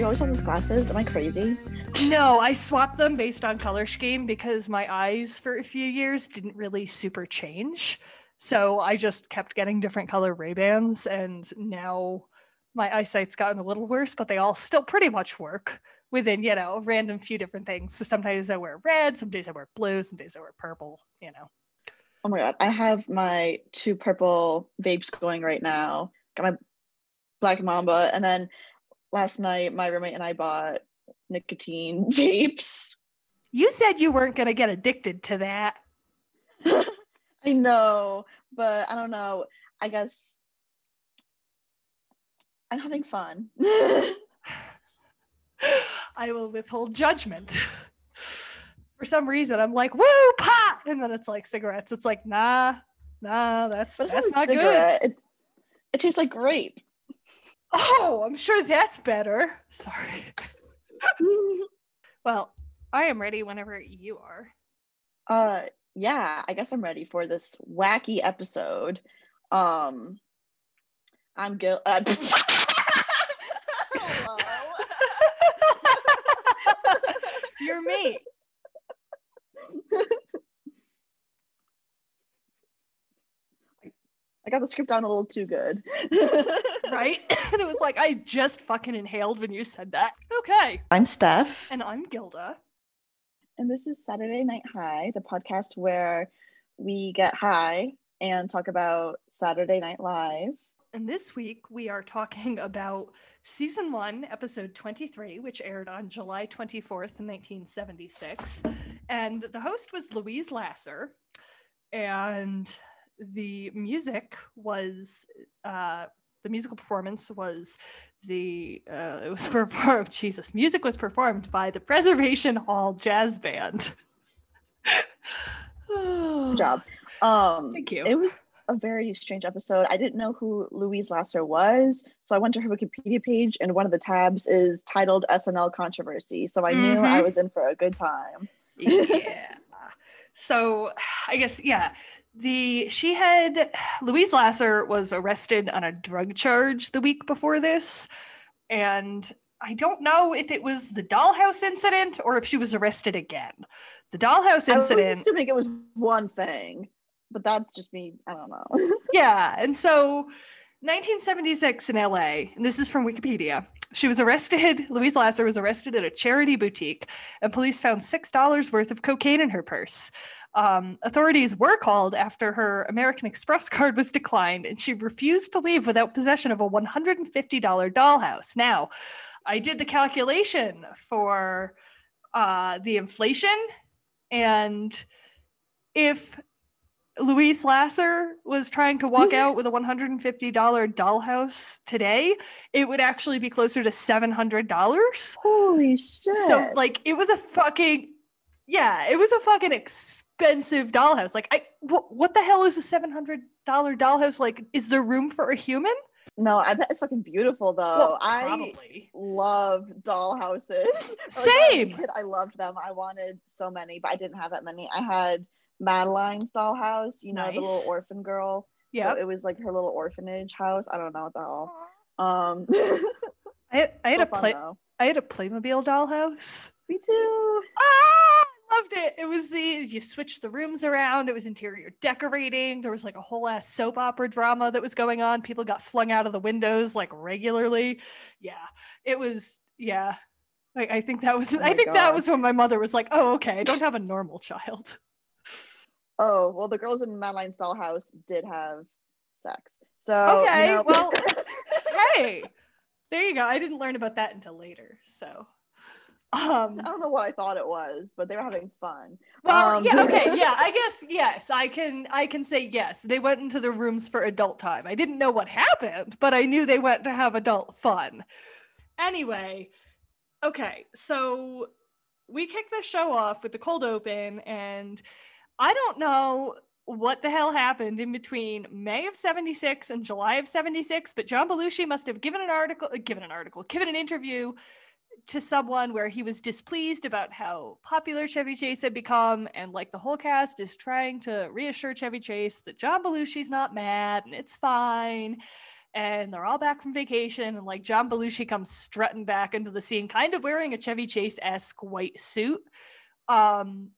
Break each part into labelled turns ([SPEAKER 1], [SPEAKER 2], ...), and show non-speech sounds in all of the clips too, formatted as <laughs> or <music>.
[SPEAKER 1] Do you always have those glasses? Am I crazy?
[SPEAKER 2] No, I swapped them based on color scheme because my eyes for a few years didn't really super change. So I just kept getting different color Ray-Bans and now my eyesight's gotten a little worse, but they all still pretty much work within, you know, a random few different things. So sometimes I wear red, some days I wear blue, some days I wear purple, you know.
[SPEAKER 1] Oh my god, I have my two purple vapes going right now. Got my black mamba, and then last night my roommate and I bought nicotine <laughs> vapes.
[SPEAKER 2] You said you weren't gonna get addicted to that. <laughs>
[SPEAKER 1] I know, but I don't know. I guess I'm having fun. <laughs>
[SPEAKER 2] I will withhold judgment. For some reason, I'm like, woo, pot! And then it's like cigarettes. It's like, nah, nah, that's that's
[SPEAKER 1] not a
[SPEAKER 2] good.
[SPEAKER 1] It, it tastes like grape.
[SPEAKER 2] Oh, I'm sure that's better. Sorry. <laughs> Well, I am ready whenever you are.
[SPEAKER 1] uh yeah, I guess I'm ready for this wacky episode. Um I'm guil- uh. <laughs> <laughs>
[SPEAKER 2] You're me.
[SPEAKER 1] I got the script down a little too good. <laughs>
[SPEAKER 2] right? <laughs> and it was like I just fucking inhaled when you said that. Okay.
[SPEAKER 1] I'm Steph.
[SPEAKER 2] And I'm Gilda.
[SPEAKER 1] And this is Saturday Night High, the podcast where we get high and talk about Saturday Night Live.
[SPEAKER 2] And this week we are talking about season one, episode 23, which aired on July 24th, 1976. And the host was Louise Lasser. And the music was uh the musical performance was the uh it was <laughs> performed Jesus music was performed by the Preservation Hall Jazz Band.
[SPEAKER 1] Good <sighs> job. Um,
[SPEAKER 2] Thank you.
[SPEAKER 1] It was a very strange episode. I didn't know who Louise Lasser was, so I went to her Wikipedia page, and one of the tabs is titled SNL Controversy. So I knew I
[SPEAKER 2] Mhm.
[SPEAKER 1] was in for a good time.
[SPEAKER 2] yeah. So I guess yeah. The she had Louise Lasser was arrested on a drug charge the week before this, and I don't know if it was the dollhouse incident or if she was arrested again. The dollhouse incident.
[SPEAKER 1] I was
[SPEAKER 2] incident,
[SPEAKER 1] assuming it was one thing, but that's just me. I don't know. <laughs>
[SPEAKER 2] yeah. And so 1976 in LA, and this is from Wikipedia. She was arrested, <laughs> Louise Lasser was arrested at a charity boutique, and police found $6 worth of cocaine in her purse. Um, authorities were called after her American Express card was declined, and she refused to leave without possession of a $150 dollhouse. Now, I did the calculation for uh, the inflation, and if Louise Lasser was trying to walk <laughs> out with a $150 dollhouse today, it would actually be closer to $700.
[SPEAKER 1] Holy shit!
[SPEAKER 2] So, like, it was a fucking, yeah, it was a fucking expensive dollhouse. Like, I, wh- what the hell is a $700 dollhouse? Like, is there room for a human?
[SPEAKER 1] no, I bet it's fucking beautiful though.
[SPEAKER 2] well,
[SPEAKER 1] I love dollhouses. <laughs>
[SPEAKER 2] Same.
[SPEAKER 1] kid, I loved them. I wanted so many, but I didn't have that many. I had Madeline's dollhouse, you know, the little orphan girl.
[SPEAKER 2] Yeah.
[SPEAKER 1] So it was like her little orphanage house. I don't know what the hell. Um, <laughs>
[SPEAKER 2] I had, I had
[SPEAKER 1] so
[SPEAKER 2] a play,
[SPEAKER 1] though.
[SPEAKER 2] I had a Playmobil dollhouse.
[SPEAKER 1] Me too.
[SPEAKER 2] Ah, loved it. It was these, you switched the rooms around. It was interior decorating. There was like a whole ass soap opera drama that was going on. People got flung out of the windows like regularly. Yeah, it was, yeah. I, I think that was,
[SPEAKER 1] Oh
[SPEAKER 2] I think that was when my mother was like, oh, okay, I don't have a normal child. <laughs>
[SPEAKER 1] Oh well, the girls in Madeline's dollhouse did have sex. So
[SPEAKER 2] Okay,
[SPEAKER 1] you know-
[SPEAKER 2] well, <laughs> Hey, there you go. I didn't learn about that until later. So, um,
[SPEAKER 1] I don't know what I thought it was, but they were having fun.
[SPEAKER 2] Well,
[SPEAKER 1] Um,
[SPEAKER 2] yeah, okay, <laughs> yeah. I guess yes. I can I can say yes. They went into the rooms for adult time. I didn't know what happened, but I knew they went to have adult fun. Anyway, okay. So we kick the show off with the cold open and I don't know what the hell happened in between May of 76 and July of 76, but John Belushi must have given an article, uh, given an article, given an interview to someone where he was displeased about how popular Chevy Chase had become, and like the whole cast is trying to reassure Chevy Chase that John Belushi's not mad and it's fine. and they're all back from vacation and like John Belushi comes strutting back into the scene kind of wearing a Chevy Chase-esque white suit um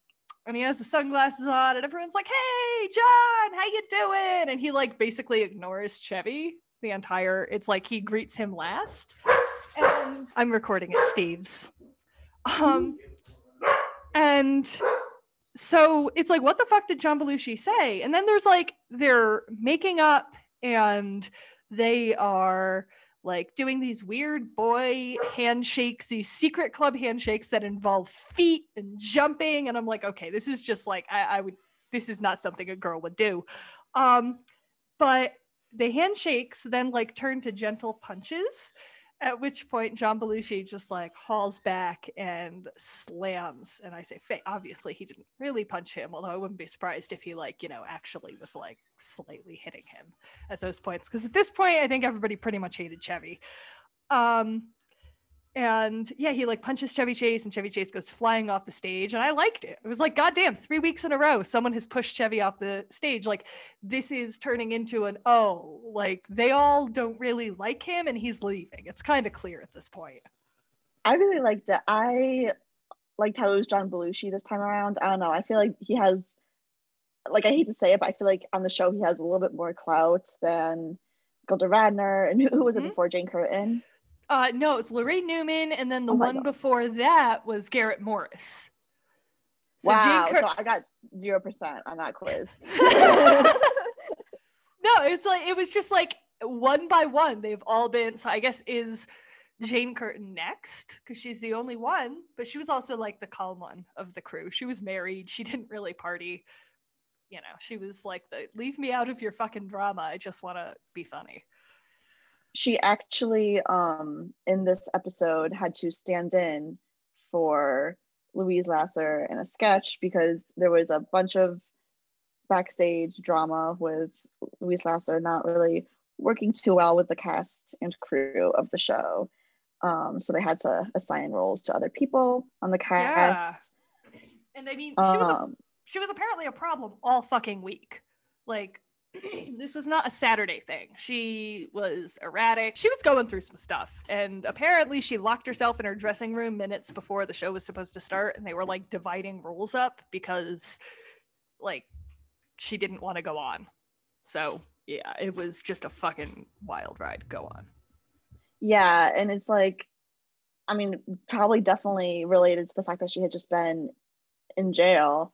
[SPEAKER 2] and he has the sunglasses on and everyone's like hey John how you doing and he like basically ignores Chevy the entire it's like he greets him last I'm recording at Steve's um and so it's like what the fuck did John Belushi say and then there's like they're making up and they are like doing these weird boy handshakes, these secret club handshakes that involve feet and jumping. And I'm like, okay, this is just like I, I would this is not something a girl would do. Um, but the handshakes then like turn to gentle punches at which point John Belushi just like hauls back and slams. And I say, obviously he didn't really punch him, although I wouldn't be surprised if he like, you know, actually was like slightly hitting him at those points. Cause at this point, I think everybody pretty much hated Chevy. Um, and yeah, he like punches Chevy Chase and Chevy Chase goes flying off the stage. And I liked it. It was like, goddamn, three weeks in a row, someone has pushed Chevy off the stage. Like, this is turning into an oh, like they all don't really like him and he's leaving. It's kind of clear at this point.
[SPEAKER 1] I really liked it. I liked how it was John Belushi this time around. I don't know. I feel like he has, like, I hate to say it, but I feel like on the show he has a little bit more clout than Gilda Radner. And who was it mm-hmm. before Jane Curtin?
[SPEAKER 2] Uh, no, it's Laraine Newman, and then the oh one God. before that was Garrett Morris.
[SPEAKER 1] So wow! Cur- so I got zero percent on that quiz. <laughs> <laughs>
[SPEAKER 2] no, it's like it was just like one by one. They've all been. So I guess is Jane Curtin next because she's the only one, but she was also like the calm one of the crew. She was married. She didn't really party. You know, she was like the leave me out of your fucking drama. I just want to be funny
[SPEAKER 1] she actually um in this episode had to stand in for Louise Lasser in a sketch because there was a bunch of backstage drama with Louise Lasser not really working too well with the cast and crew of the show. Um, so they had to assign roles to other people on the cast.
[SPEAKER 2] Yeah. And I mean, she was a, um, she was apparently a problem all fucking week. Like <clears throat> this was not a Saturday thing. She was erratic. She was going through some stuff. And apparently, she locked herself in her dressing room minutes before the show was supposed to start. And they were like dividing roles up because, like, she didn't want to go on. So, yeah, it was just a fucking wild ride. Go on.
[SPEAKER 1] Yeah. And it's like, I mean, probably definitely related to the fact that she had just been in jail.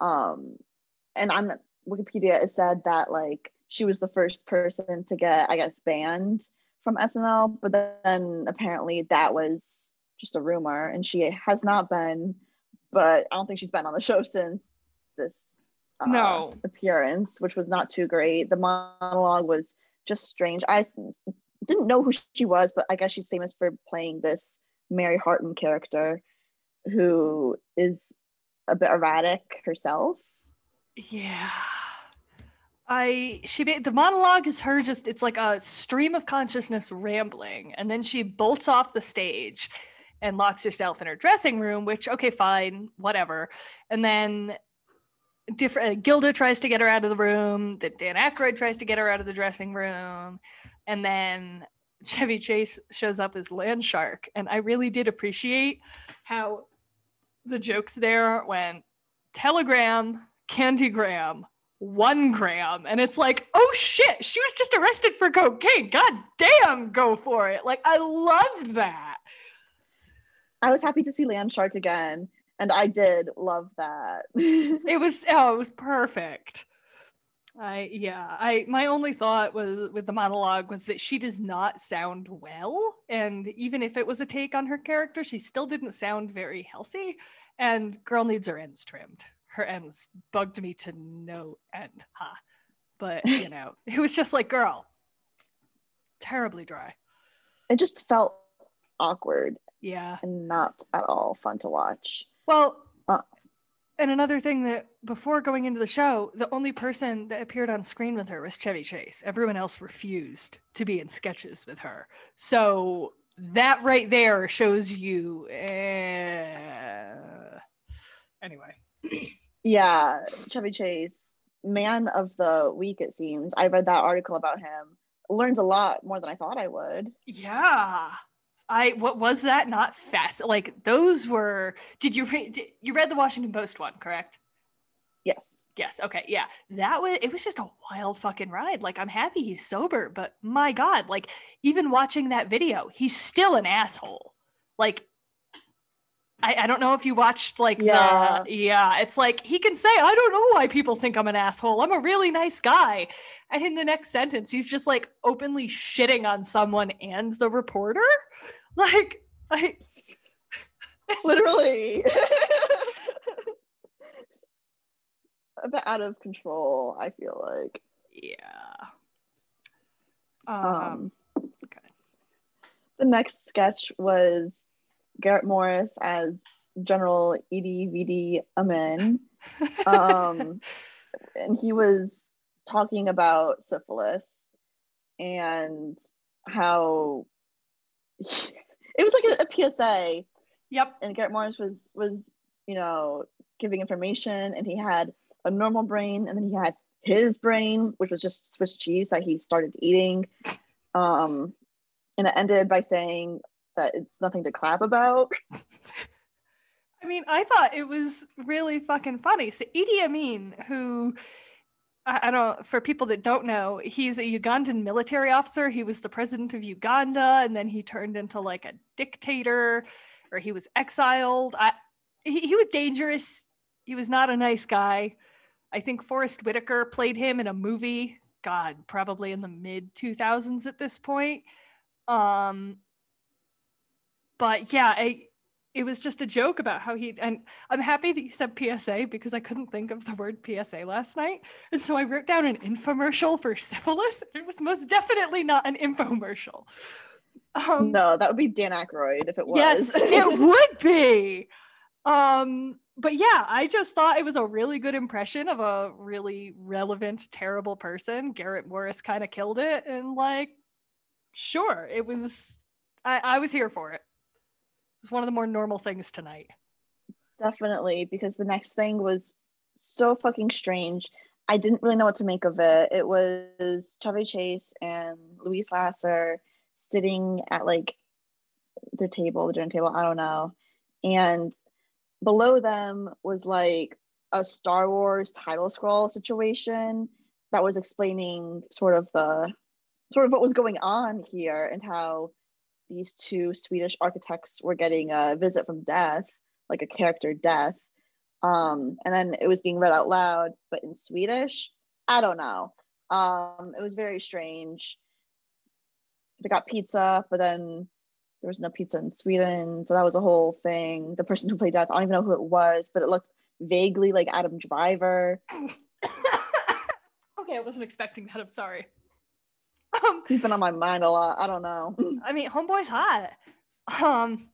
[SPEAKER 1] Um, and I'm Wikipedia it said that like she was the first person to get, I guess, banned from SNL, but then apparently that was just a rumor, and she has not been. But I don't think she's been on the show since this uh,
[SPEAKER 2] no
[SPEAKER 1] appearance, which was not too great. The monologue was just strange. I didn't know who she was, but I guess she's famous for playing this Mary Hartman character, who is a bit erratic herself.
[SPEAKER 2] Yeah. I she the monologue is her just it's like a stream of consciousness rambling and then she bolts off the stage and locks herself in her dressing room which okay fine whatever. And then different uh, Gilda tries to get her out of the room that Dan Aykroyd tries to get her out of the dressing room and then Chevy Chase shows up as Land Shark. And I really did appreciate how the jokes there went telegram candygram one gram. And it's like oh shit she was just arrested for cocaine. God damn go for it. Like i loved that.
[SPEAKER 1] I was happy to see land shark again and i did love that. <laughs>
[SPEAKER 2] It was oh it was perfect. I yeah i my only thought was with the monologue was that she does not sound well. And even if it was a take on her character she still didn't sound very healthy. And girl needs her ends trimmed her ends bugged me to no end. Huh. But <laughs> you know, it was just like, girl, terribly dry.
[SPEAKER 1] It just felt awkward.
[SPEAKER 2] Yeah.
[SPEAKER 1] And not at all fun to watch.
[SPEAKER 2] Well, uh, and another thing that before going into the show, the only person that appeared on screen with her was Chevy Chase. Everyone else refused to be in sketches with her. So that right there shows you. Eh... Anyway. <clears throat>
[SPEAKER 1] yeah, Chevy Chase, man of the week, it seems. I read that article about him learned a lot more than I thought I would.
[SPEAKER 2] Yeah. I what was that not fast? Like those were did you read did, you read the Washington Post one, correct?
[SPEAKER 1] Yes.
[SPEAKER 2] Yes. Okay. Yeah. That was it was just a wild fucking ride. Like I'm happy he's sober, but my God, like even watching that video, he's still an asshole. Like I, I don't know if you watched like
[SPEAKER 1] Yeah.
[SPEAKER 2] the yeah, it's like he can say, I don't know why people think I'm an asshole. I'm a really nice guy. And in the next sentence, he's just like openly shitting on someone and the reporter. <laughs> Like I <laughs>
[SPEAKER 1] Literally. <laughs> a bit out of control, I feel like.
[SPEAKER 2] Yeah. Um,
[SPEAKER 1] Um,
[SPEAKER 2] okay.
[SPEAKER 1] the next sketch was Garrett Morris as General Edie Vidi Amin. <laughs> Um, and he was talking about syphilis and how <laughs> it was like a, a PSA
[SPEAKER 2] yep.
[SPEAKER 1] and Garrett Morris was was you know giving information and he had a normal brain and then he had his brain which was just Swiss cheese that he started eating um and it ended by saying that it's nothing to clap about <laughs>
[SPEAKER 2] I mean, I thought it was really fucking funny. So Idi Amin, who I, don't, for people that don't know, he's a Ugandan military officer. He was the president of Uganda, and then he turned into like a dictator, or he was exiled. I, he, he was dangerous. He was not a nice guy. I think Forest Whitaker played him in a movie. God, probably in the mid 2000s at this point. Um, but yeah, I, it was just a joke about how he and I'm happy that you said PSA because I couldn't think of the word PSA last night. And so I wrote down an infomercial for syphilis. It was most definitely not an infomercial. Um,
[SPEAKER 1] no that would be Dan Aykroyd if it was
[SPEAKER 2] Yes, it <laughs> would be. Um, but yeah, I just thought it was a really good impression of a really relevant, terrible person. Garrett Morris kind of killed it, and like, sure, it was. I, I was here for it. It was one of the more normal things tonight.
[SPEAKER 1] definitely because the next thing was so fucking strange I didn't really know what to make of it. It was Chevy Chase and Louise Lasser sitting at like their table, the dinner table, I don't know. And below them was like a Star Wars title scroll situation that was explaining sort of the sort of what was going on here and how these two Swedish architects were getting a visit from death, like a character death. Um, and then it was being read out loud, but in Swedish. I don't know. Um, it was very strange. They got pizza, but then there was no pizza in Sweden, so that was a whole thing. The person who played death, I don't even know who it was, but it looked vaguely like Adam Driver. <coughs>
[SPEAKER 2] okay, I wasn't expecting that. I'm sorry. Um,
[SPEAKER 1] He's been on my mind a lot. I don't know. <laughs>
[SPEAKER 2] I mean, homeboy's hot. Um,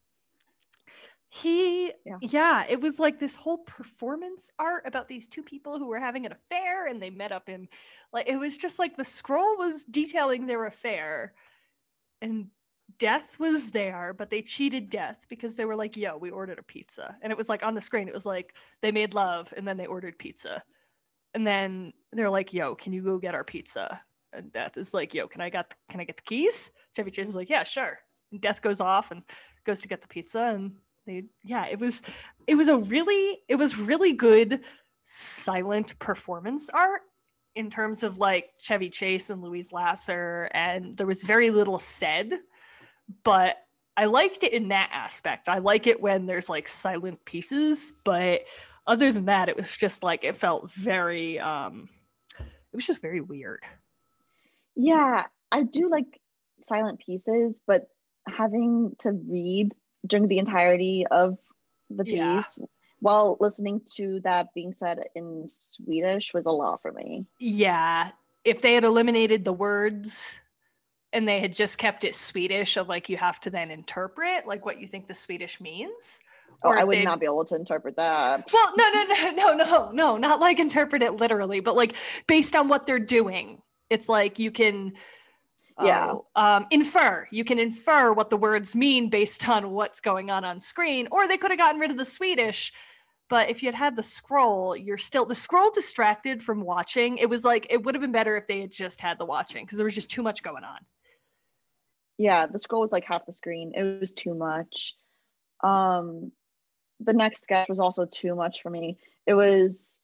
[SPEAKER 2] he,
[SPEAKER 1] Yeah.
[SPEAKER 2] yeah. it was like this whole performance art about these two people who were having an affair, and they met up in, like, it was just like the scroll was detailing their affair, and death was there, but they cheated death because they were like, "Yo, we ordered a pizza," and it was like on the screen, it was like they made love, and then they ordered pizza, and then they're like, "Yo, can you go get our pizza?" And Death is like, "Yo, can I got can I get the keys?" Chevy Chase is like, "Yeah, sure." And Death goes off and goes to get the pizza, and they yeah, it was it was a really it was really good silent performance art in terms of like Chevy Chase and Louise Lasser, and there was very little said, but I liked it in that aspect. I like it when there's like silent pieces, but other than that, it was just like it felt very um it was just very weird.
[SPEAKER 1] Yeah, I do like silent pieces, but having to read during the entirety of the
[SPEAKER 2] Yeah.
[SPEAKER 1] piece while listening to that being said in Swedish was a lot for me.
[SPEAKER 2] Yeah. If they had eliminated the words and they had just kept it Swedish of like you have to then interpret like what you think the Swedish means.
[SPEAKER 1] Oh, I would
[SPEAKER 2] they'd-
[SPEAKER 1] not be able to interpret that.
[SPEAKER 2] Well, no, no, no, <laughs> no, no, no, not like interpret it literally, but like based on what they're doing. It's like you can
[SPEAKER 1] Yeah.
[SPEAKER 2] oh, um, infer. You can infer what the words mean based on what's going on on screen, or they could have gotten rid of the Swedish, but if you had had the scroll, you're still the scroll distracted from watching. It was like it would have been better if they had just had the watching because there was just too much going on.
[SPEAKER 1] Yeah, the scroll was like half the screen. It was too much. Um, the next sketch was also too much for me. It was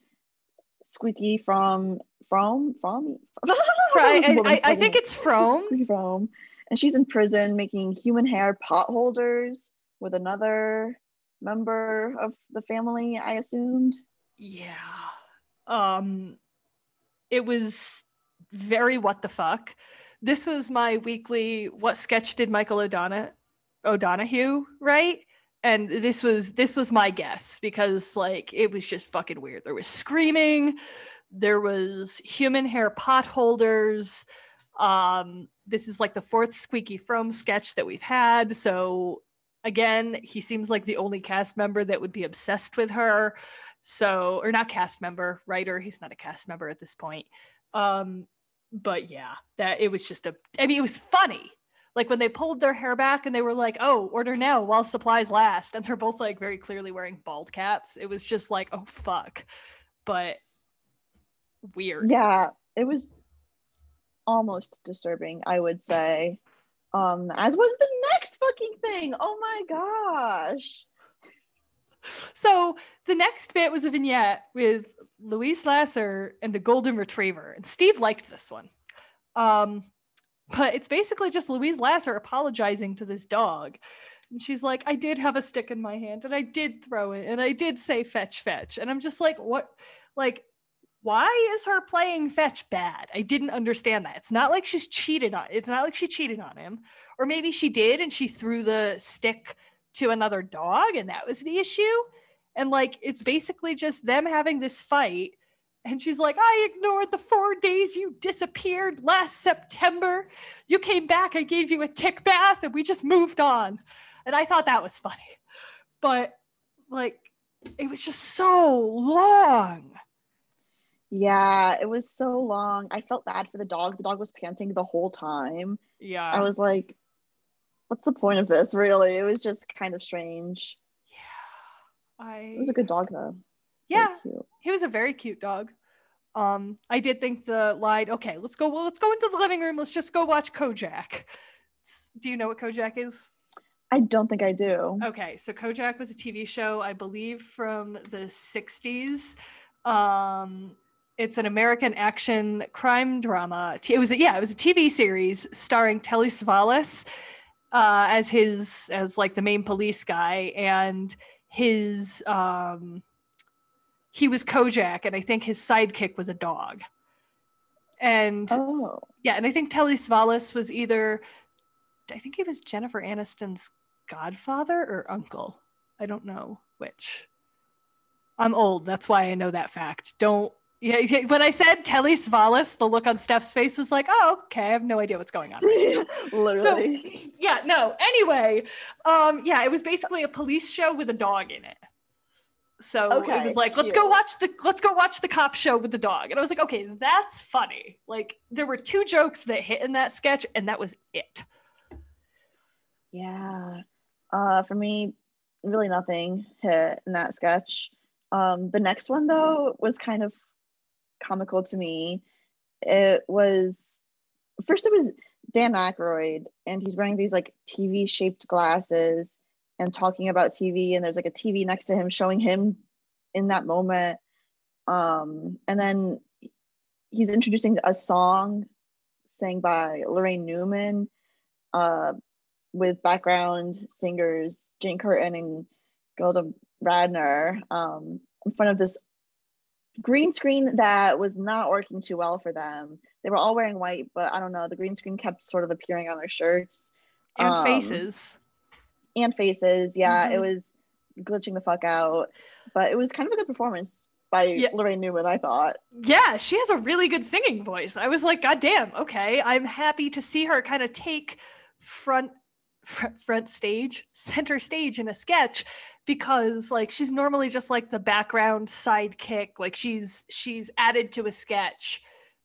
[SPEAKER 1] Squeaky Fromme from from. <laughs>
[SPEAKER 2] I, I, I, think it's from
[SPEAKER 1] Squeaky Fromme, and she's in prison making human hair pot holders with another member of the family. I assumed.
[SPEAKER 2] Yeah. Um, it was very what the fuck. This was my weekly. What sketch did Michael O'Donoghue? O'Donoghue right? And this was this was my guess because like it was just fucking weird. There was screaming there was human hair pot holders um this is like the fourth squeaky Fromme sketch that we've had. So again he seems like the only cast member that would be obsessed with her. So or not cast member writer. He's not a cast member at this point. Um but yeah that it was just a i mean it was funny like when they pulled their hair back and they were like, "Oh, order now while supplies last," and they're both like very clearly wearing bald caps. It was just like, "Oh fuck," but weird.
[SPEAKER 1] Yeah, it was almost disturbing, I would say. Um, as was the next fucking thing. Oh my gosh.
[SPEAKER 2] So the next bit was a vignette with Louise Lasser and the Golden Retriever, and Steve liked this one. Um, but it's basically just Louise Lasser apologizing to this dog. And she's like, I did have a stick in my hand and I did throw it and I did say fetch, fetch. And I'm just like, what? Like, why is her playing fetch bad? I didn't understand that. It's not like she's cheated on it's not like she cheated on him. Or maybe she did and she threw the stick to another dog and that was the issue. And like it's basically just them having this fight and she's like, I ignored the four days you disappeared last September. You came back, I gave you a tick bath, and we just moved on. And I thought that was funny. But like, it was just so long.
[SPEAKER 1] Yeah, it was so long. I felt bad for the dog. The dog was panting the whole time.
[SPEAKER 2] Yeah.
[SPEAKER 1] I was like, what's the point of this, really? It was just kind of strange.
[SPEAKER 2] Yeah. I
[SPEAKER 1] It was a good dog though.
[SPEAKER 2] Yeah. He was a very cute dog. Um, I did think the line, okay, let's go, well, let's go into the living room. Let's just go watch Kojak. Do you know what Kojak is?
[SPEAKER 1] I don't think I do.
[SPEAKER 2] Okay, so Kojak was a TV show, I believe, from the 60s. Um, it's an American action crime drama. It was a, yeah, it was a TV series starring Telly Savalas uh, as his as like the main police guy and his um he was Kojak, and I think his sidekick was a dog. And
[SPEAKER 1] oh.
[SPEAKER 2] yeah, and I think Telly Savalas was either, I think he was Jennifer Aniston's godfather or uncle. I don't know which. I'm old. That's why I know that fact. Don't. Yeah, when I said Telly Savalas, the look on Steph's face was like, "Oh, okay, I have no idea what's going on." <laughs>
[SPEAKER 1] Literally.
[SPEAKER 2] So, yeah, no. Anyway, um, yeah, it was basically a police show with a dog in it. So okay, it was like, let's cute. go watch the let's go watch the cop show with the dog. And I was like, okay, that's funny. Like there were two jokes that hit in that sketch, and that was it.
[SPEAKER 1] Yeah. Uh for me, really nothing hit in that sketch. Um the next one though was kind of comical to me. It was first it was Dan Aykroyd, and he's wearing these like TV shaped glasses and talking about TV and there's like a TV next to him showing him in that moment. Um, and then he's introducing a song sang by Laraine Newman uh, with background singers Jane Curtin and Gilda Radner um, in front of this green screen that was not working too well for them. They were all wearing white, but I don't know, the green screen kept sort of appearing on their shirts.
[SPEAKER 2] And um, faces
[SPEAKER 1] and faces. Yeah, mm-hmm. it was glitching the fuck out, but it was kind of a good performance by yeah. Laraine Newman, I thought.
[SPEAKER 2] Yeah, she has a really good singing voice. I was like, God damn, okay. I'm happy to see her kind of take front front stage, center stage in a sketch because like she's normally just like the background sidekick. Like she's she's added to a sketch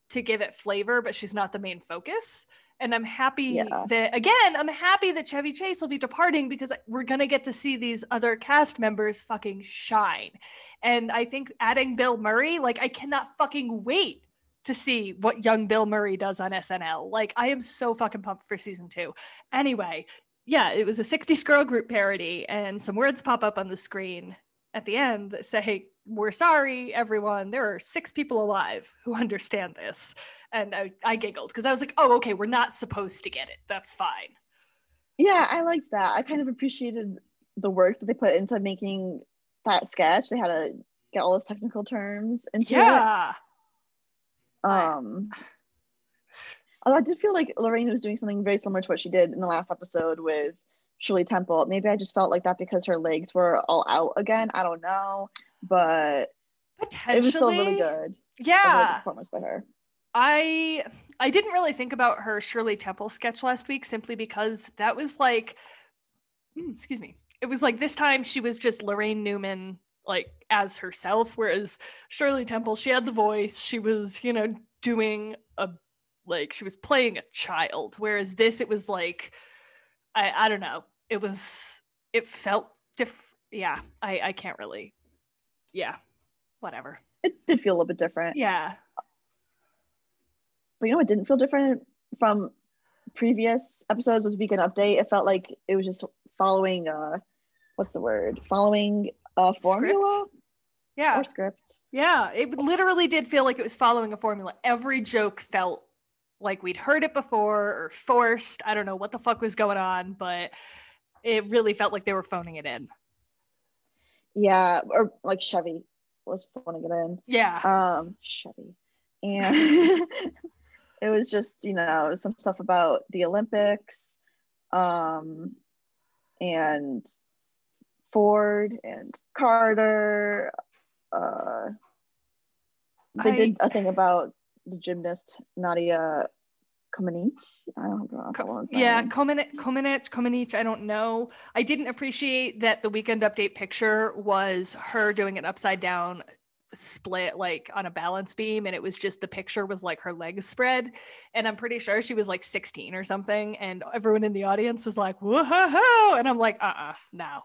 [SPEAKER 2] to give it flavor, but she's not the main focus. And I'm happy
[SPEAKER 1] Yeah.
[SPEAKER 2] that again, I'm happy that Chevy Chase will be departing because we're gonna get to see these other cast members fucking shine. And I think adding Bill Murray, like I cannot fucking wait to see what young Bill Murray does on SNL. Like I am so fucking pumped for season two. Anyway, yeah, it was a 60s girl group parody, and some words pop up on the screen at the end that say, We're sorry, everyone. There are six people alive who <laughs> understand this. And I, I giggled because I was like, Oh, okay, we're not supposed to get it. That's fine.
[SPEAKER 1] Yeah, I liked that. I kind of appreciated the work that they put into making that sketch. They had to get all those technical terms into it.
[SPEAKER 2] Yeah.
[SPEAKER 1] Um, although I did feel like Laraine was doing something very similar to what she did in the last episode with Shirley Temple. Maybe I just felt like that because her legs were all out again. I don't know, but
[SPEAKER 2] Potentially.
[SPEAKER 1] it was still really good. A really good
[SPEAKER 2] Yeah.
[SPEAKER 1] performance by her.
[SPEAKER 2] I I didn't really think about her Shirley Temple sketch last week simply because that was like mm, excuse me. It was like this time she was just Laraine Newman like as herself whereas Shirley Temple she had the voice, she was, you know, doing a like she was playing a child whereas this it was like I I don't know. It was it felt diff yeah, I I can't really yeah. Whatever.
[SPEAKER 1] It did feel a little bit different.
[SPEAKER 2] Yeah.
[SPEAKER 1] But you know what didn't feel different from previous episodes was Weekend Update. It felt like it was just following uh what's the word? Following a formula
[SPEAKER 2] Yeah.
[SPEAKER 1] or script.
[SPEAKER 2] Yeah, it literally did feel like it was following a formula. Every joke felt like we'd heard it before or forced. I don't know what the fuck was going on, but it really felt like they were phoning it in.
[SPEAKER 1] Yeah, or like Chevy was phoning it in.
[SPEAKER 2] Yeah.
[SPEAKER 1] um Chevy. And <laughs> it was just, you know, some stuff about the Olympics, um, and Ford and Carter. Uh, they
[SPEAKER 2] I-
[SPEAKER 1] did a thing about the gymnast Nadia Comaneci. I don't know.
[SPEAKER 2] Co- yeah, Komenich, Komenich, Komenich, I don't know. I didn't appreciate that the weekend update picture was her doing an upside down split like on a balance beam and it was just the picture was like her legs spread and i'm pretty sure she was like 16 or something and everyone in the audience was like whoa and i'm like uh-uh no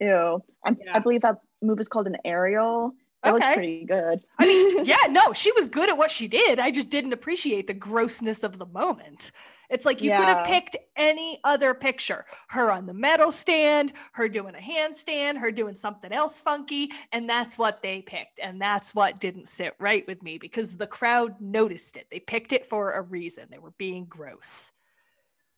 [SPEAKER 1] Ew. I'm,
[SPEAKER 2] Yeah.
[SPEAKER 1] I believe that move is called an aerial. It looks
[SPEAKER 2] Okay.
[SPEAKER 1] pretty good.
[SPEAKER 2] I mean, <laughs> yeah, no, she was good at what she did. I just didn't appreciate the grossness of the moment. It's like you could have picked any other picture her on the medal stand, her doing a handstand, her doing something else funky. And that's what they picked. And that's what didn't sit right with me because the crowd noticed it. They picked it for a reason. They were being gross.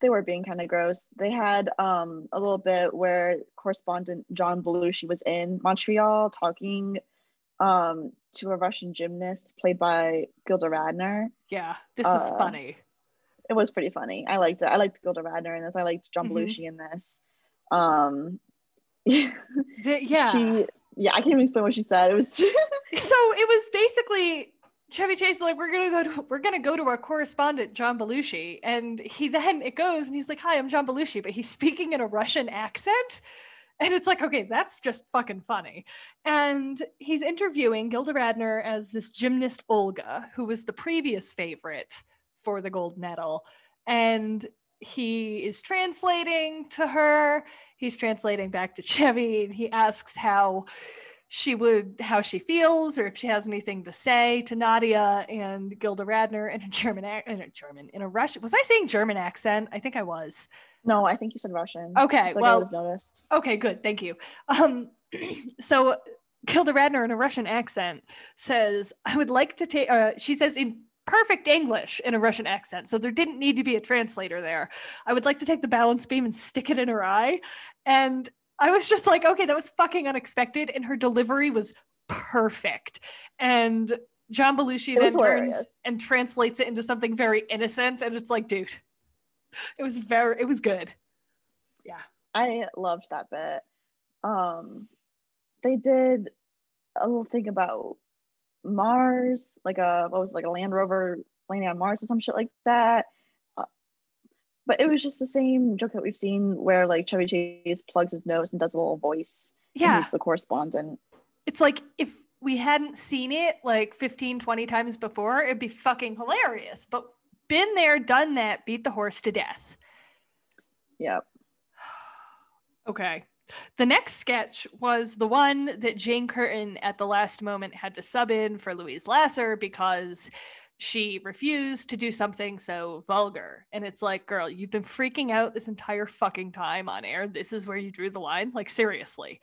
[SPEAKER 1] they were being kind of gross. They had um, a little bit where correspondent John Belushi was in Montreal talking um, to a Russian gymnast played by Gilda Radner.
[SPEAKER 2] Yeah, this is
[SPEAKER 1] Uh,
[SPEAKER 2] funny.
[SPEAKER 1] It was pretty funny. I liked it. I liked Gilda Radner in this. I liked John
[SPEAKER 2] Mhm.
[SPEAKER 1] Belushi in this. Um, <laughs>
[SPEAKER 2] The- yeah.
[SPEAKER 1] she, yeah, I can't even explain what she said. It was <laughs>
[SPEAKER 2] so it was basically Chevy Chase is like we're gonna go to we're gonna go to our correspondent John Belushi, and he then it goes and he's like, "Hi, I'm John Belushi," but he's speaking in a Russian accent, and it's like, okay, that's just fucking funny. And he's interviewing Gilda Radner as this gymnast Olga, who was the previous favorite for the gold medal, and he is translating to her. He's translating back to <laughs> Chevy, and he asks how she would how she feels or if she has anything to say to Nadia and Gilda Radner in a German in a German in a Russian was I saying German accent I think I was
[SPEAKER 1] no, I think you said Russian.
[SPEAKER 2] Okay,
[SPEAKER 1] Like
[SPEAKER 2] well-
[SPEAKER 1] noticed.
[SPEAKER 2] okay good thank you um <clears throat> so Gilda Radner in a Russian accent says I would like to take uh, she says in perfect English in a Russian accent so there didn't need to be a translator there I would like to take the balance beam and stick it in her eye and I was just like, okay, that was fucking unexpected. And her delivery was perfect. And John Belushi then
[SPEAKER 1] was
[SPEAKER 2] turns and translates it into something very innocent. And it's like, dude, it was very, it was good. Yeah.
[SPEAKER 1] I loved that bit. Um, they did a little thing about Mars, like a what was it, like a Land Rover landing on Mars or some shit like that. Uh, but it was just the same joke that we've seen where like Chevy Chase plugs his nose and does a little voice.
[SPEAKER 2] Yeah.
[SPEAKER 1] the correspondent.
[SPEAKER 2] It's like if we hadn't seen it like 15, 20 times before, it'd be fucking hilarious. But been there, done that, beat the horse to death.
[SPEAKER 1] Yep. <sighs>
[SPEAKER 2] Okay. The next sketch was the one that Jane Curtin at the last moment had to sub in for Louise Lasser because she refused to do something so vulgar. And it's like, girl, you've been freaking out this entire fucking time on air. This is where you drew the line. Like, seriously.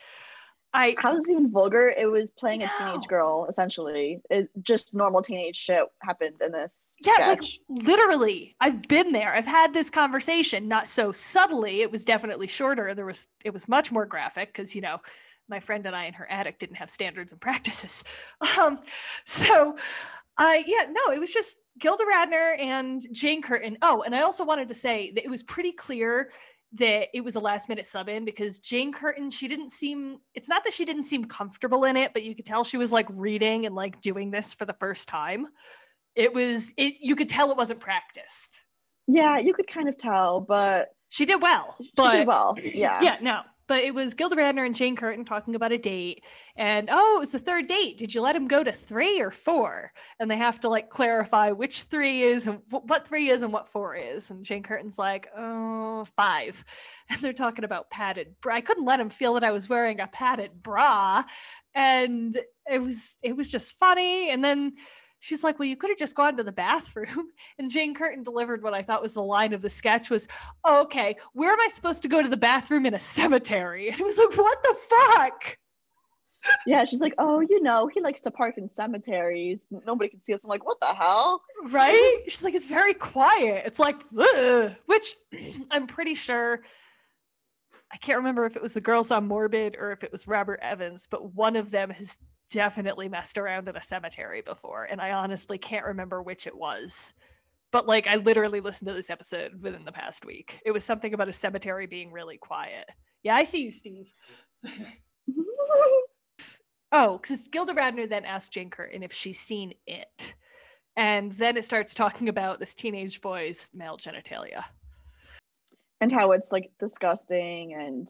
[SPEAKER 2] I
[SPEAKER 1] How's it even vulgar? It was playing a teenage girl, essentially. It just normal teenage shit happened in this
[SPEAKER 2] Yeah, like literally, I've been there. I've had this conversation, not so subtly. It was definitely shorter. There was it was much more graphic because you know, my friend and I in her attic didn't have standards and <laughs> practices. Um, so I yeah, no, it was just Gilda Radner and Jane Curtin. Oh, and I also wanted to say that it was pretty clear that it was a last minute sub in because Jane Curtin, she didn't seem, it's not that she didn't seem comfortable in it, but you could tell she was like reading and like doing this for the first time. It was, it, you could tell it wasn't practiced.
[SPEAKER 1] yeah, you could kind of tell, but
[SPEAKER 2] She did well,
[SPEAKER 1] she
[SPEAKER 2] but
[SPEAKER 1] did well. Yeah.
[SPEAKER 2] yeah, no. But it was Gilda Radner and Jane Curtin talking about a date. And oh, it was the third date. Did you let him go to three or four? And they have to like clarify which three is and wh- what three is and what four is. And Jane Curtin's like, oh, five. <laughs> And they're talking about padded bra. I couldn't let him feel that I was wearing a padded bra. And it was it was just funny. And then she's like, well, you could have just gone to the bathroom. <laughs> And Jane Curtin delivered what I thought was the line of the sketch was, oh, okay, where am I supposed to go to the bathroom in a cemetery? And it was like, what the fuck?
[SPEAKER 1] Yeah, she's like, oh, you know, he likes to park in cemeteries. Nobody can see us. I'm like, what the hell?
[SPEAKER 2] Right? She's like, it's very quiet. It's like, "Ugh," which <clears throat> I'm pretty sure. I can't remember if it was the girls on Morbid or if it was Robert Evans, but one of them has definitely messed around in a cemetery before. And I honestly can't remember which it was. But like, I literally listened to this episode within the past week. It was something about a cemetery being really quiet. Yeah, I see you, Steve. <laughs> Oh, because Gilda Radner then asked Jane Curtin if she's seen it. And then it starts talking about this teenage boy's male genitalia.
[SPEAKER 1] and how it's like disgusting. And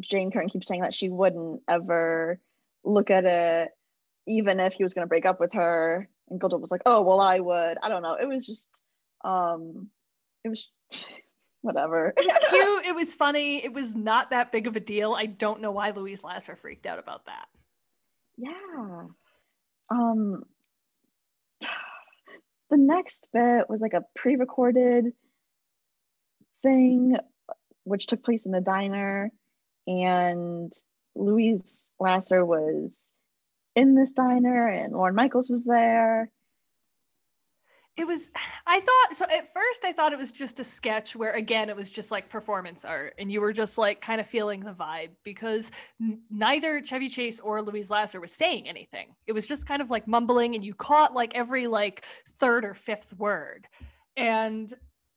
[SPEAKER 1] Jane Curtin keeps saying that she wouldn't ever look at it, even if he was going to break up with her. And Gilda was like, oh, well, I would. I don't know. It was just, um, it was <laughs> whatever.
[SPEAKER 2] It was <laughs> cute. it was funny. It was not that big of a deal. I don't know why Louise Lasser freaked out about that.
[SPEAKER 1] Yeah. Um <sighs> the next bit was like a pre-recorded thing which took place in a diner and Louise Lasser was in this diner and Lorne Michaels was there.
[SPEAKER 2] It was, I thought, so at first I thought it was just a sketch where, again, it was just like performance art and you were just like kind of feeling the vibe because n- neither Chevy Chase or Louise Lasser was saying anything. It was just kind of like mumbling and you caught like every like third or fifth word. And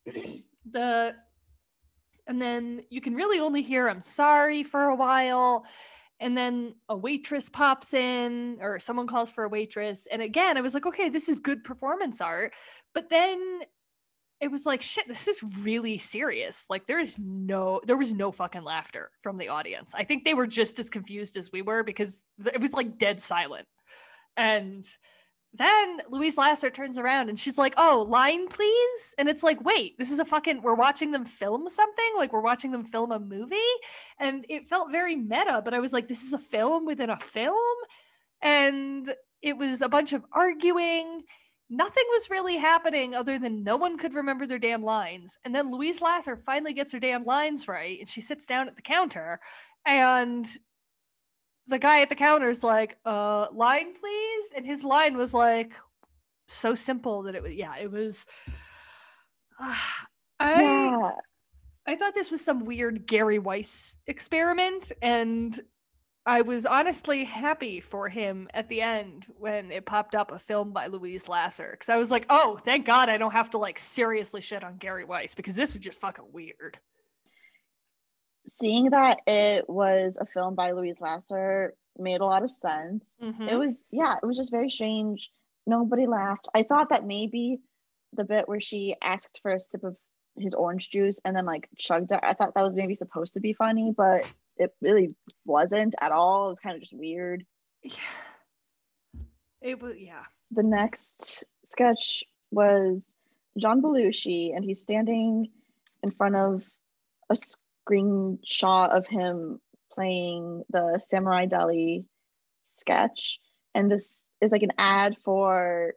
[SPEAKER 2] <clears throat> the, and then you can really only hear I'm sorry for a while. And then a waitress pops in, or someone calls for a waitress. And again, I was like, okay, this is good performance art. But then it was like, shit, this is really serious. Like, there is no, there was no fucking laughter from the audience. I think they were just as confused as we were because it was like dead silent. And then Louise Lasser turns around and she's like, "Oh, line please." And it's like, "Wait, this is a fucking we're watching them film something? Like we're watching them film a movie?" And it felt very meta, but I was like, "This is a film within a film?" And it was a bunch of arguing. Nothing was really happening other than no one could remember their damn lines. And then Louise Lasser finally gets her damn lines right and she sits down at the counter and the guy at the counter is like, uh, line please. And his line was like so simple that it was, yeah, it was. <sighs> I
[SPEAKER 1] yeah.
[SPEAKER 2] I thought this was some weird Gary Weis experiment, and I was honestly happy for him at the end when it popped up a film by Louise Lasser because I was like, oh, thank God I don't have to like seriously shit on Gary Weis because this was just fucking weird.
[SPEAKER 1] Seeing that it was a film by Louise Lasser made a lot of sense.
[SPEAKER 2] Mhm.
[SPEAKER 1] It was yeah, it was just very strange. Nobody laughed. I thought that maybe the bit where she asked for a sip of his orange juice and then like chugged it, I thought that was maybe supposed to be funny, but it really wasn't at all. It was kind of just weird.
[SPEAKER 2] Yeah. It was yeah.
[SPEAKER 1] The next sketch was John Belushi, and he's standing in front of a screenshot of him playing the Samurai Deli sketch. And this is like an ad for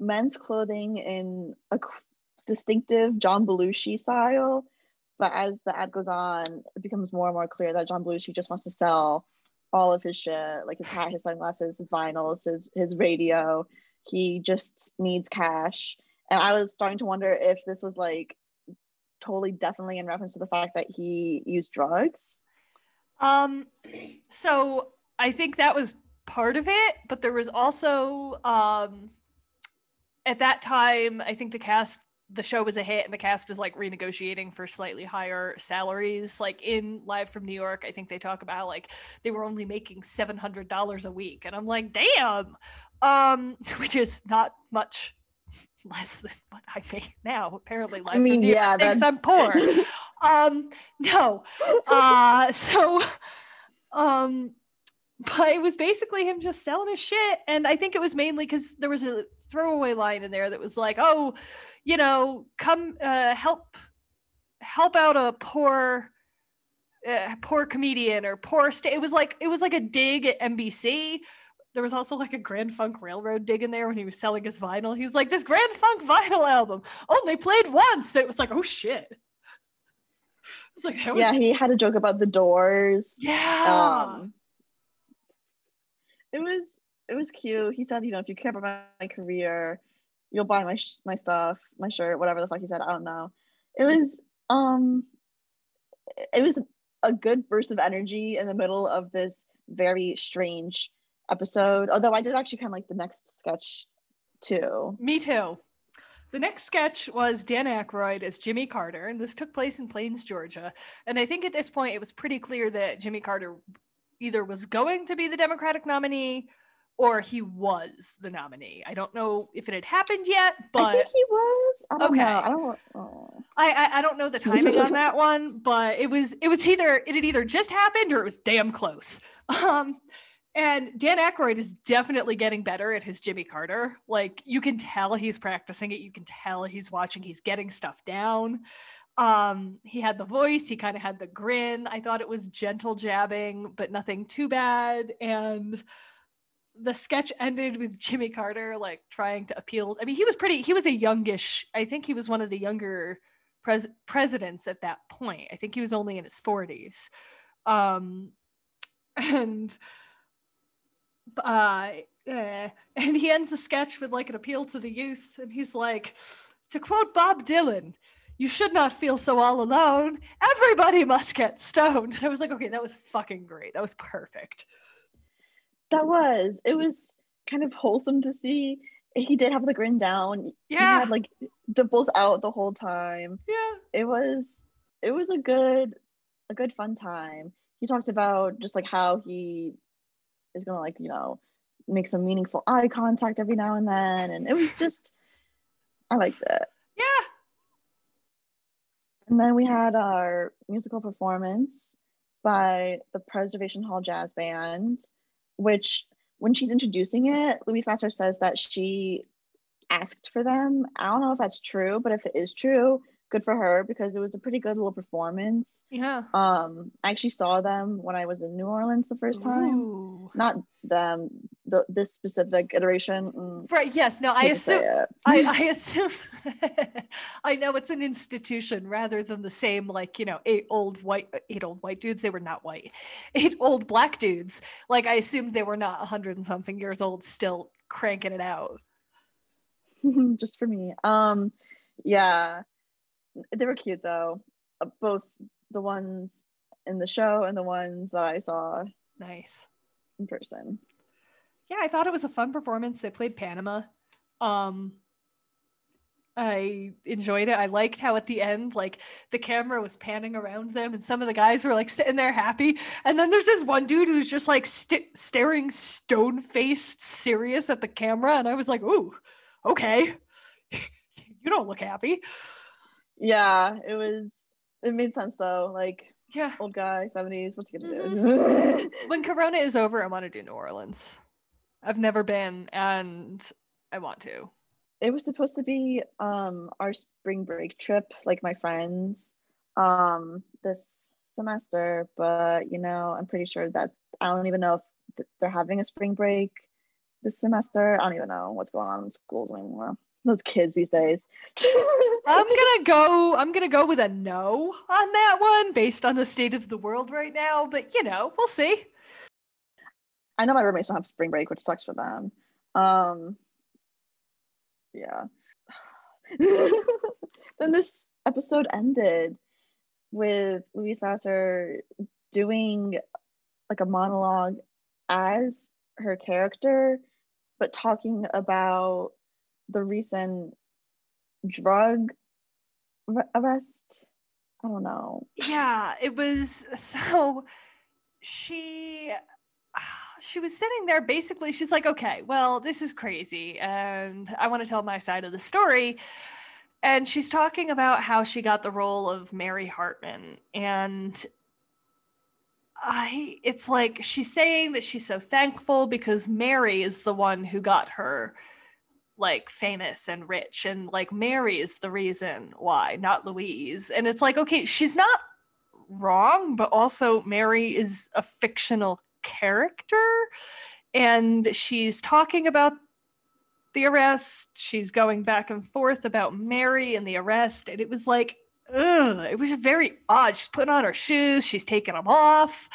[SPEAKER 1] men's clothing in a distinctive John Belushi style. But as the ad goes on, it becomes more and more clear that John Belushi just wants to sell all of his shit, like his hat, his sunglasses, his vinyls, his his radio. He just needs cash. And I was starting to wonder if this was like totally definitely in reference to the fact that he used drugs.
[SPEAKER 2] Um so I think that was part of it, but there was also um at that time I think the cast the show was a hit and the cast was like renegotiating for slightly higher salaries like in live from new york i think they talk about like they were only making $700 a week and i'm like damn um <laughs> which is not much <laughs> less than what i make now apparently live
[SPEAKER 1] I mean,
[SPEAKER 2] new
[SPEAKER 1] yeah,
[SPEAKER 2] thinks i'm poor <laughs> um no uh so um but it was basically him just selling his shit and i think it was mainly because there was a throwaway line in there that was like oh you know come uh help help out a poor uh, poor comedian or poor state. it was like it was like a dig at nbc there was also like a grand funk railroad dig in there when he was selling his vinyl he was like this grand funk vinyl album only played once it was like oh shit it's like was
[SPEAKER 1] Yeah, he had a joke about the doors.
[SPEAKER 2] yeah
[SPEAKER 1] Um, it was it was cute. He said, you know, if you care about my, my career, you'll buy my sh- my stuff, my shirt, whatever the fuck he said. I don't know. It was um, it was a good burst of energy in the middle of this very strange episode. Although I did actually kind of like the next sketch too.
[SPEAKER 2] Me too. The next sketch was Dan Aykroyd as Jimmy Carter, and this took place in Plains, Georgia. And I think at this point it was pretty clear that Jimmy Carter either was going to be the Democratic nominee or he was the nominee. I don't know if it had happened yet,
[SPEAKER 1] I
[SPEAKER 2] but
[SPEAKER 1] think he was. I don't
[SPEAKER 2] Okay.
[SPEAKER 1] know. I don't. Oh.
[SPEAKER 2] I, I I don't know the timing on that one, but it was it was either it had either just happened or it was damn close. Um, and Dan Aykroyd is definitely getting better at his Jimmy Carter. Like you can tell he's practicing it. You can tell he's watching. He's getting stuff down. Um, he had the voice. He kind of had the grin. I thought it was gentle jabbing, but nothing too bad. And the sketch ended with Jimmy Carter like trying to appeal. I mean, he was pretty. He was a youngish. I think he was one of the younger pres- presidents at that point. I think he was only in his forties. Um, <laughs> and uh, eh, and he ends the sketch with like an appeal to the youth, and he's like, to quote Bob Dylan. You should not feel so all alone. Everybody must get stoned. <laughs> And I was like, okay, that was fucking great. That was perfect.
[SPEAKER 1] That was. It was kind of wholesome to see. He did have the grin down. He
[SPEAKER 2] Yeah.
[SPEAKER 1] had like dimples out the whole time.
[SPEAKER 2] Yeah.
[SPEAKER 1] It was it was a good a good fun time. He talked about just like how he is gonna like, you know, make some meaningful eye contact every now and then. And it was <laughs> just I liked it.
[SPEAKER 2] Yeah.
[SPEAKER 1] And then we had our musical performance by the Preservation Hall Jazz Band, which when she's introducing it, Louise Lasser says that she asked for them. I don't know if that's true, but if it is true, good for her because it was a pretty good little performance.
[SPEAKER 2] Yeah.
[SPEAKER 1] Um, I actually saw them when I was in New Orleans the first time.
[SPEAKER 2] Ooh.
[SPEAKER 1] Not them, the this specific iteration. Mm,
[SPEAKER 2] For, yes. No, I
[SPEAKER 1] hate to say
[SPEAKER 2] assume. I, I <laughs> assume <laughs> I know it's an institution rather than the same like you know eight old white eight old white dudes they were not white <laughs> eight old black dudes like I assumed they were not a hundred and something years old still cranking it out
[SPEAKER 1] just for me. Um, yeah, they were cute though. Uh, both the ones in the show and the ones that I saw
[SPEAKER 2] nice
[SPEAKER 1] in person.
[SPEAKER 2] yeah I thought it was a fun performance they played Panama um I enjoyed it. I liked how at the end, like the camera was panning around them, and some of the guys were like sitting there happy. And then there's this one dude who's just like st- staring stone faced, serious at the camera. And I was like, "Ooh, okay, <laughs> you don't look happy."
[SPEAKER 1] Yeah, it was. It made sense though. Like
[SPEAKER 2] Yeah.
[SPEAKER 1] old guy, seventies. What's he gonna do?
[SPEAKER 2] Mm-hmm. <laughs> When Corona is over, I want to do New Orleans. I've never been, and I want to.
[SPEAKER 1] it was supposed to be um our spring break trip, like my friends, um, this semester, but you know, I'm pretty sure that I don't even know if they're having a spring break this semester. I don't even know what's going on in schools anymore. Those kids these days. <laughs>
[SPEAKER 2] I'm <laughs> gonna go. I'm gonna go with a no on that one, based on the state of the world right now. But you know, we'll see.
[SPEAKER 1] I know my roommates don't have spring break, which sucks for them. Um, yeah. <sighs> then this episode ended with Louise Lasser doing like a monologue as her character, but talking about the recent drug arrest. I don't know.
[SPEAKER 2] Yeah, it was so she she was sitting there basically she's like okay well this is crazy and i want to tell my side of the story and she's talking about how she got the role of mary hartman and i it's like she's saying that she's so thankful because mary is the one who got her like famous and rich and like mary is the reason why not louise. And it's like okay she's not wrong but also mary is a fictional character and she's talking about the arrest. She's going back and forth about mary and the arrest and it was like ugh, it was very odd. She's putting on her shoes she's taking them off.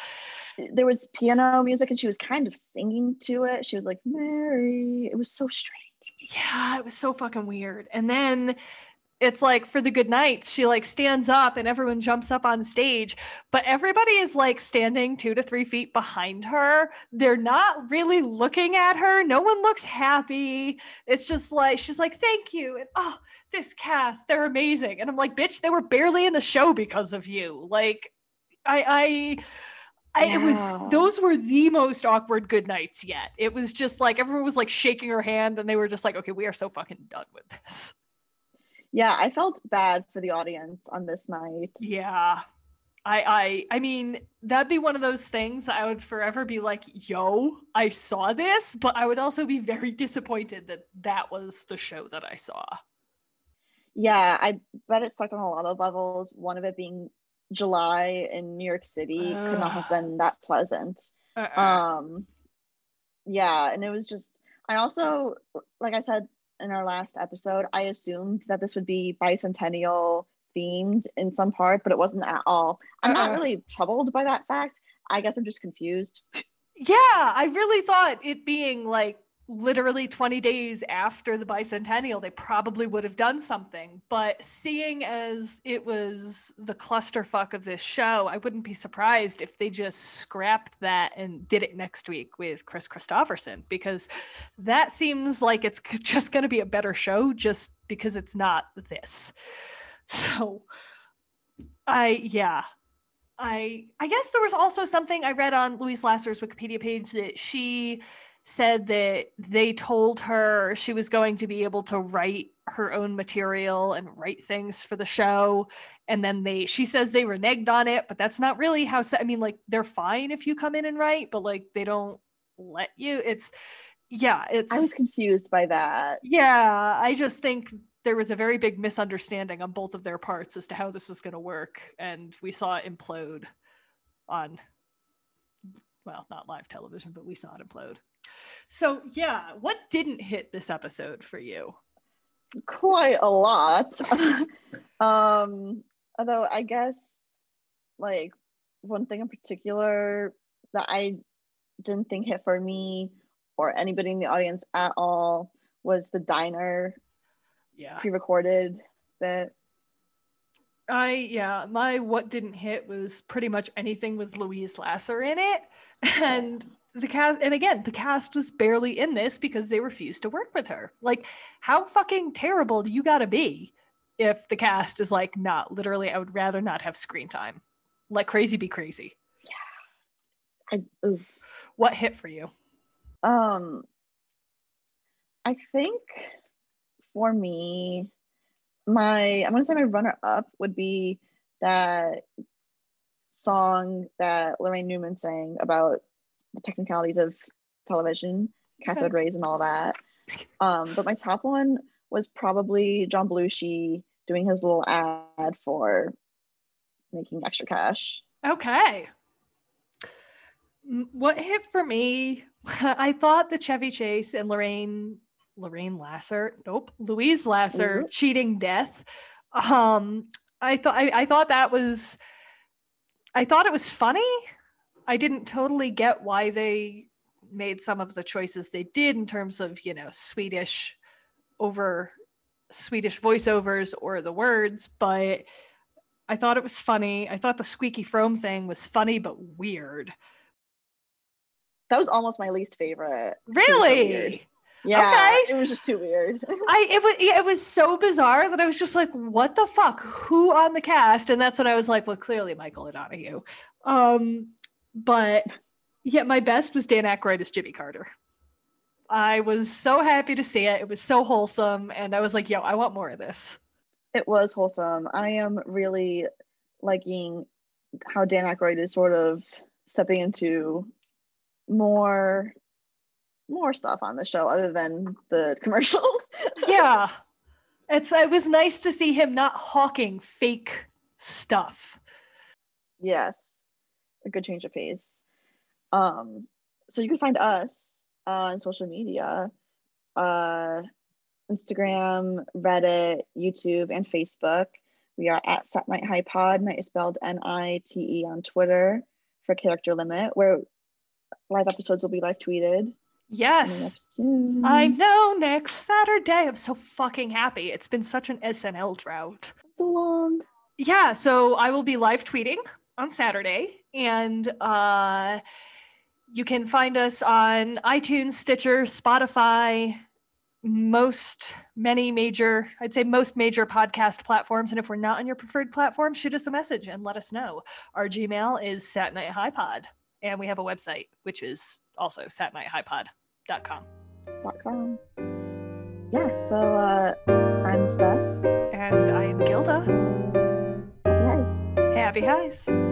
[SPEAKER 1] There was piano music and she was kind of singing to it. She was like mary it was so strange
[SPEAKER 2] yeah it was so fucking weird. And then it's like for the good night she like stands up and everyone jumps up on stage but everybody is like standing two to three feet behind her. They're not really looking at her. No one looks happy. It's just like she's like thank you. And oh this cast they're amazing. And i'm like bitch they were barely in the show because of you. Like i i I, it was those were the most awkward good nights yet. It was just like everyone was like shaking her hand and they were just like, okay, we are so fucking done with this
[SPEAKER 1] yeah i felt bad for the audience on this night
[SPEAKER 2] yeah I, I I mean that'd be one of those things I would forever be like, "Yo, I saw this," but I would also be very disappointed that that was the show that I saw.
[SPEAKER 1] Yeah, I bet it sucked on a lot of levels. One of it being July in New York City could not have been that <sighs> pleasant. Uh-uh. Um, yeah, and it was just. I also, like I said in our last episode, I assumed that this would be bicentennial themed in some part, but it wasn't at all. I'm uh-uh. not really troubled by that fact. I guess I'm just confused.
[SPEAKER 2] Yeah, I really thought it being like literally 20 days after the bicentennial, they probably would have done something. But seeing as it was the clusterfuck of this show, I wouldn't be surprised if they just scrapped that and did it next week with Kris Kristofferson, because that seems like it's just going to be a better show just because it's not this. <laughs> So, I, yeah. I I guess there was also something I read on Louise Lasser's Wikipedia page that she said that they told her she was going to be able to write her own material and write things for the show. And then they she says they reneged on it but that's not really how i mean like they're fine if you come in and write but like they don't let you. It's yeah it's
[SPEAKER 1] i was confused by that.
[SPEAKER 2] Yeah i just think there was a very big misunderstanding on both of their parts as to how this was going to work and we saw it implode on well not live television but we saw it implode so, yeah, what didn't hit this episode for you?
[SPEAKER 1] Quite a lot. <laughs> um, although I guess like one thing in particular that I didn't think hit for me or anybody in the audience at all was the diner
[SPEAKER 2] yeah
[SPEAKER 1] pre-recorded bit
[SPEAKER 2] I yeah, my what didn't hit was pretty much anything with Louise Lasser in it. <laughs> And the cast and again the cast was barely in this because they refused to work with her. Like how fucking terrible do you gotta be if the cast is like not literally i would rather not have screen time. Let crazy be crazy.
[SPEAKER 1] Yeah. I, oof.
[SPEAKER 2] what hit for you?
[SPEAKER 1] Um i think for me my i'm gonna say my runner up would be that song that Laraine Newman sang about the technicalities of television, cathode rays, and all that. <laughs> Um, but my top one was probably John Belushi doing his little ad for making extra cash.
[SPEAKER 2] Okay. What hit for me? <laughs> I thought the Chevy Chase and Laraine Laraine Lasser, nope, Louise Lasser mm-hmm. cheating death. Um, I thought I, I thought that was I thought it was funny. I didn't totally get why they made some of the choices they did in terms of, you know, Swedish over Swedish voiceovers or the words, but I thought it was funny. I thought the squeaky Fromme thing was funny but weird.
[SPEAKER 1] That was almost my least favorite.
[SPEAKER 2] Really?
[SPEAKER 1] Yeah, okay. it was just too weird. <laughs>
[SPEAKER 2] I it was it was so bizarre that I was just like, what the fuck? Who on the cast? And that's when I was like, well, clearly Michael O'Donoghue. Um, but yeah, my best was Dan Aykroyd as Jimmy Carter. I was so happy to see it. It was so wholesome, and I was like, yo, I want more of this.
[SPEAKER 1] It was wholesome. I am really liking how Dan Aykroyd is sort of stepping into more more stuff on the show other than the <laughs> commercials.
[SPEAKER 2] yeah. <laughs> It's it was nice to see him not hawking fake stuff.
[SPEAKER 1] Yes. A good change of pace. Um so you can find us on social media. Uh Instagram, Reddit, YouTube, and Facebook. We are at Sat Night High Pod. Night is spelled N-I-T-E on Twitter for character limit, where live episodes will be live tweeted.
[SPEAKER 2] Yes. I know next Saturday. I'm so fucking happy. It's been such an SNL drought.
[SPEAKER 1] So long.
[SPEAKER 2] Yeah, so I will be live tweeting on Saturday and uh you can find us on iTunes, Stitcher, Spotify, most many major, I'd say most major podcast platforms. And if we're not on your preferred platform, shoot us a message and let us know. Our Gmail is satnighthighpod. And we have a website, which is also satnighthighpod dot com.
[SPEAKER 1] Dot com. Yeah, so uh, I'm Steph.
[SPEAKER 2] And I am Gilda.
[SPEAKER 1] Happy highs.
[SPEAKER 2] Happy highs.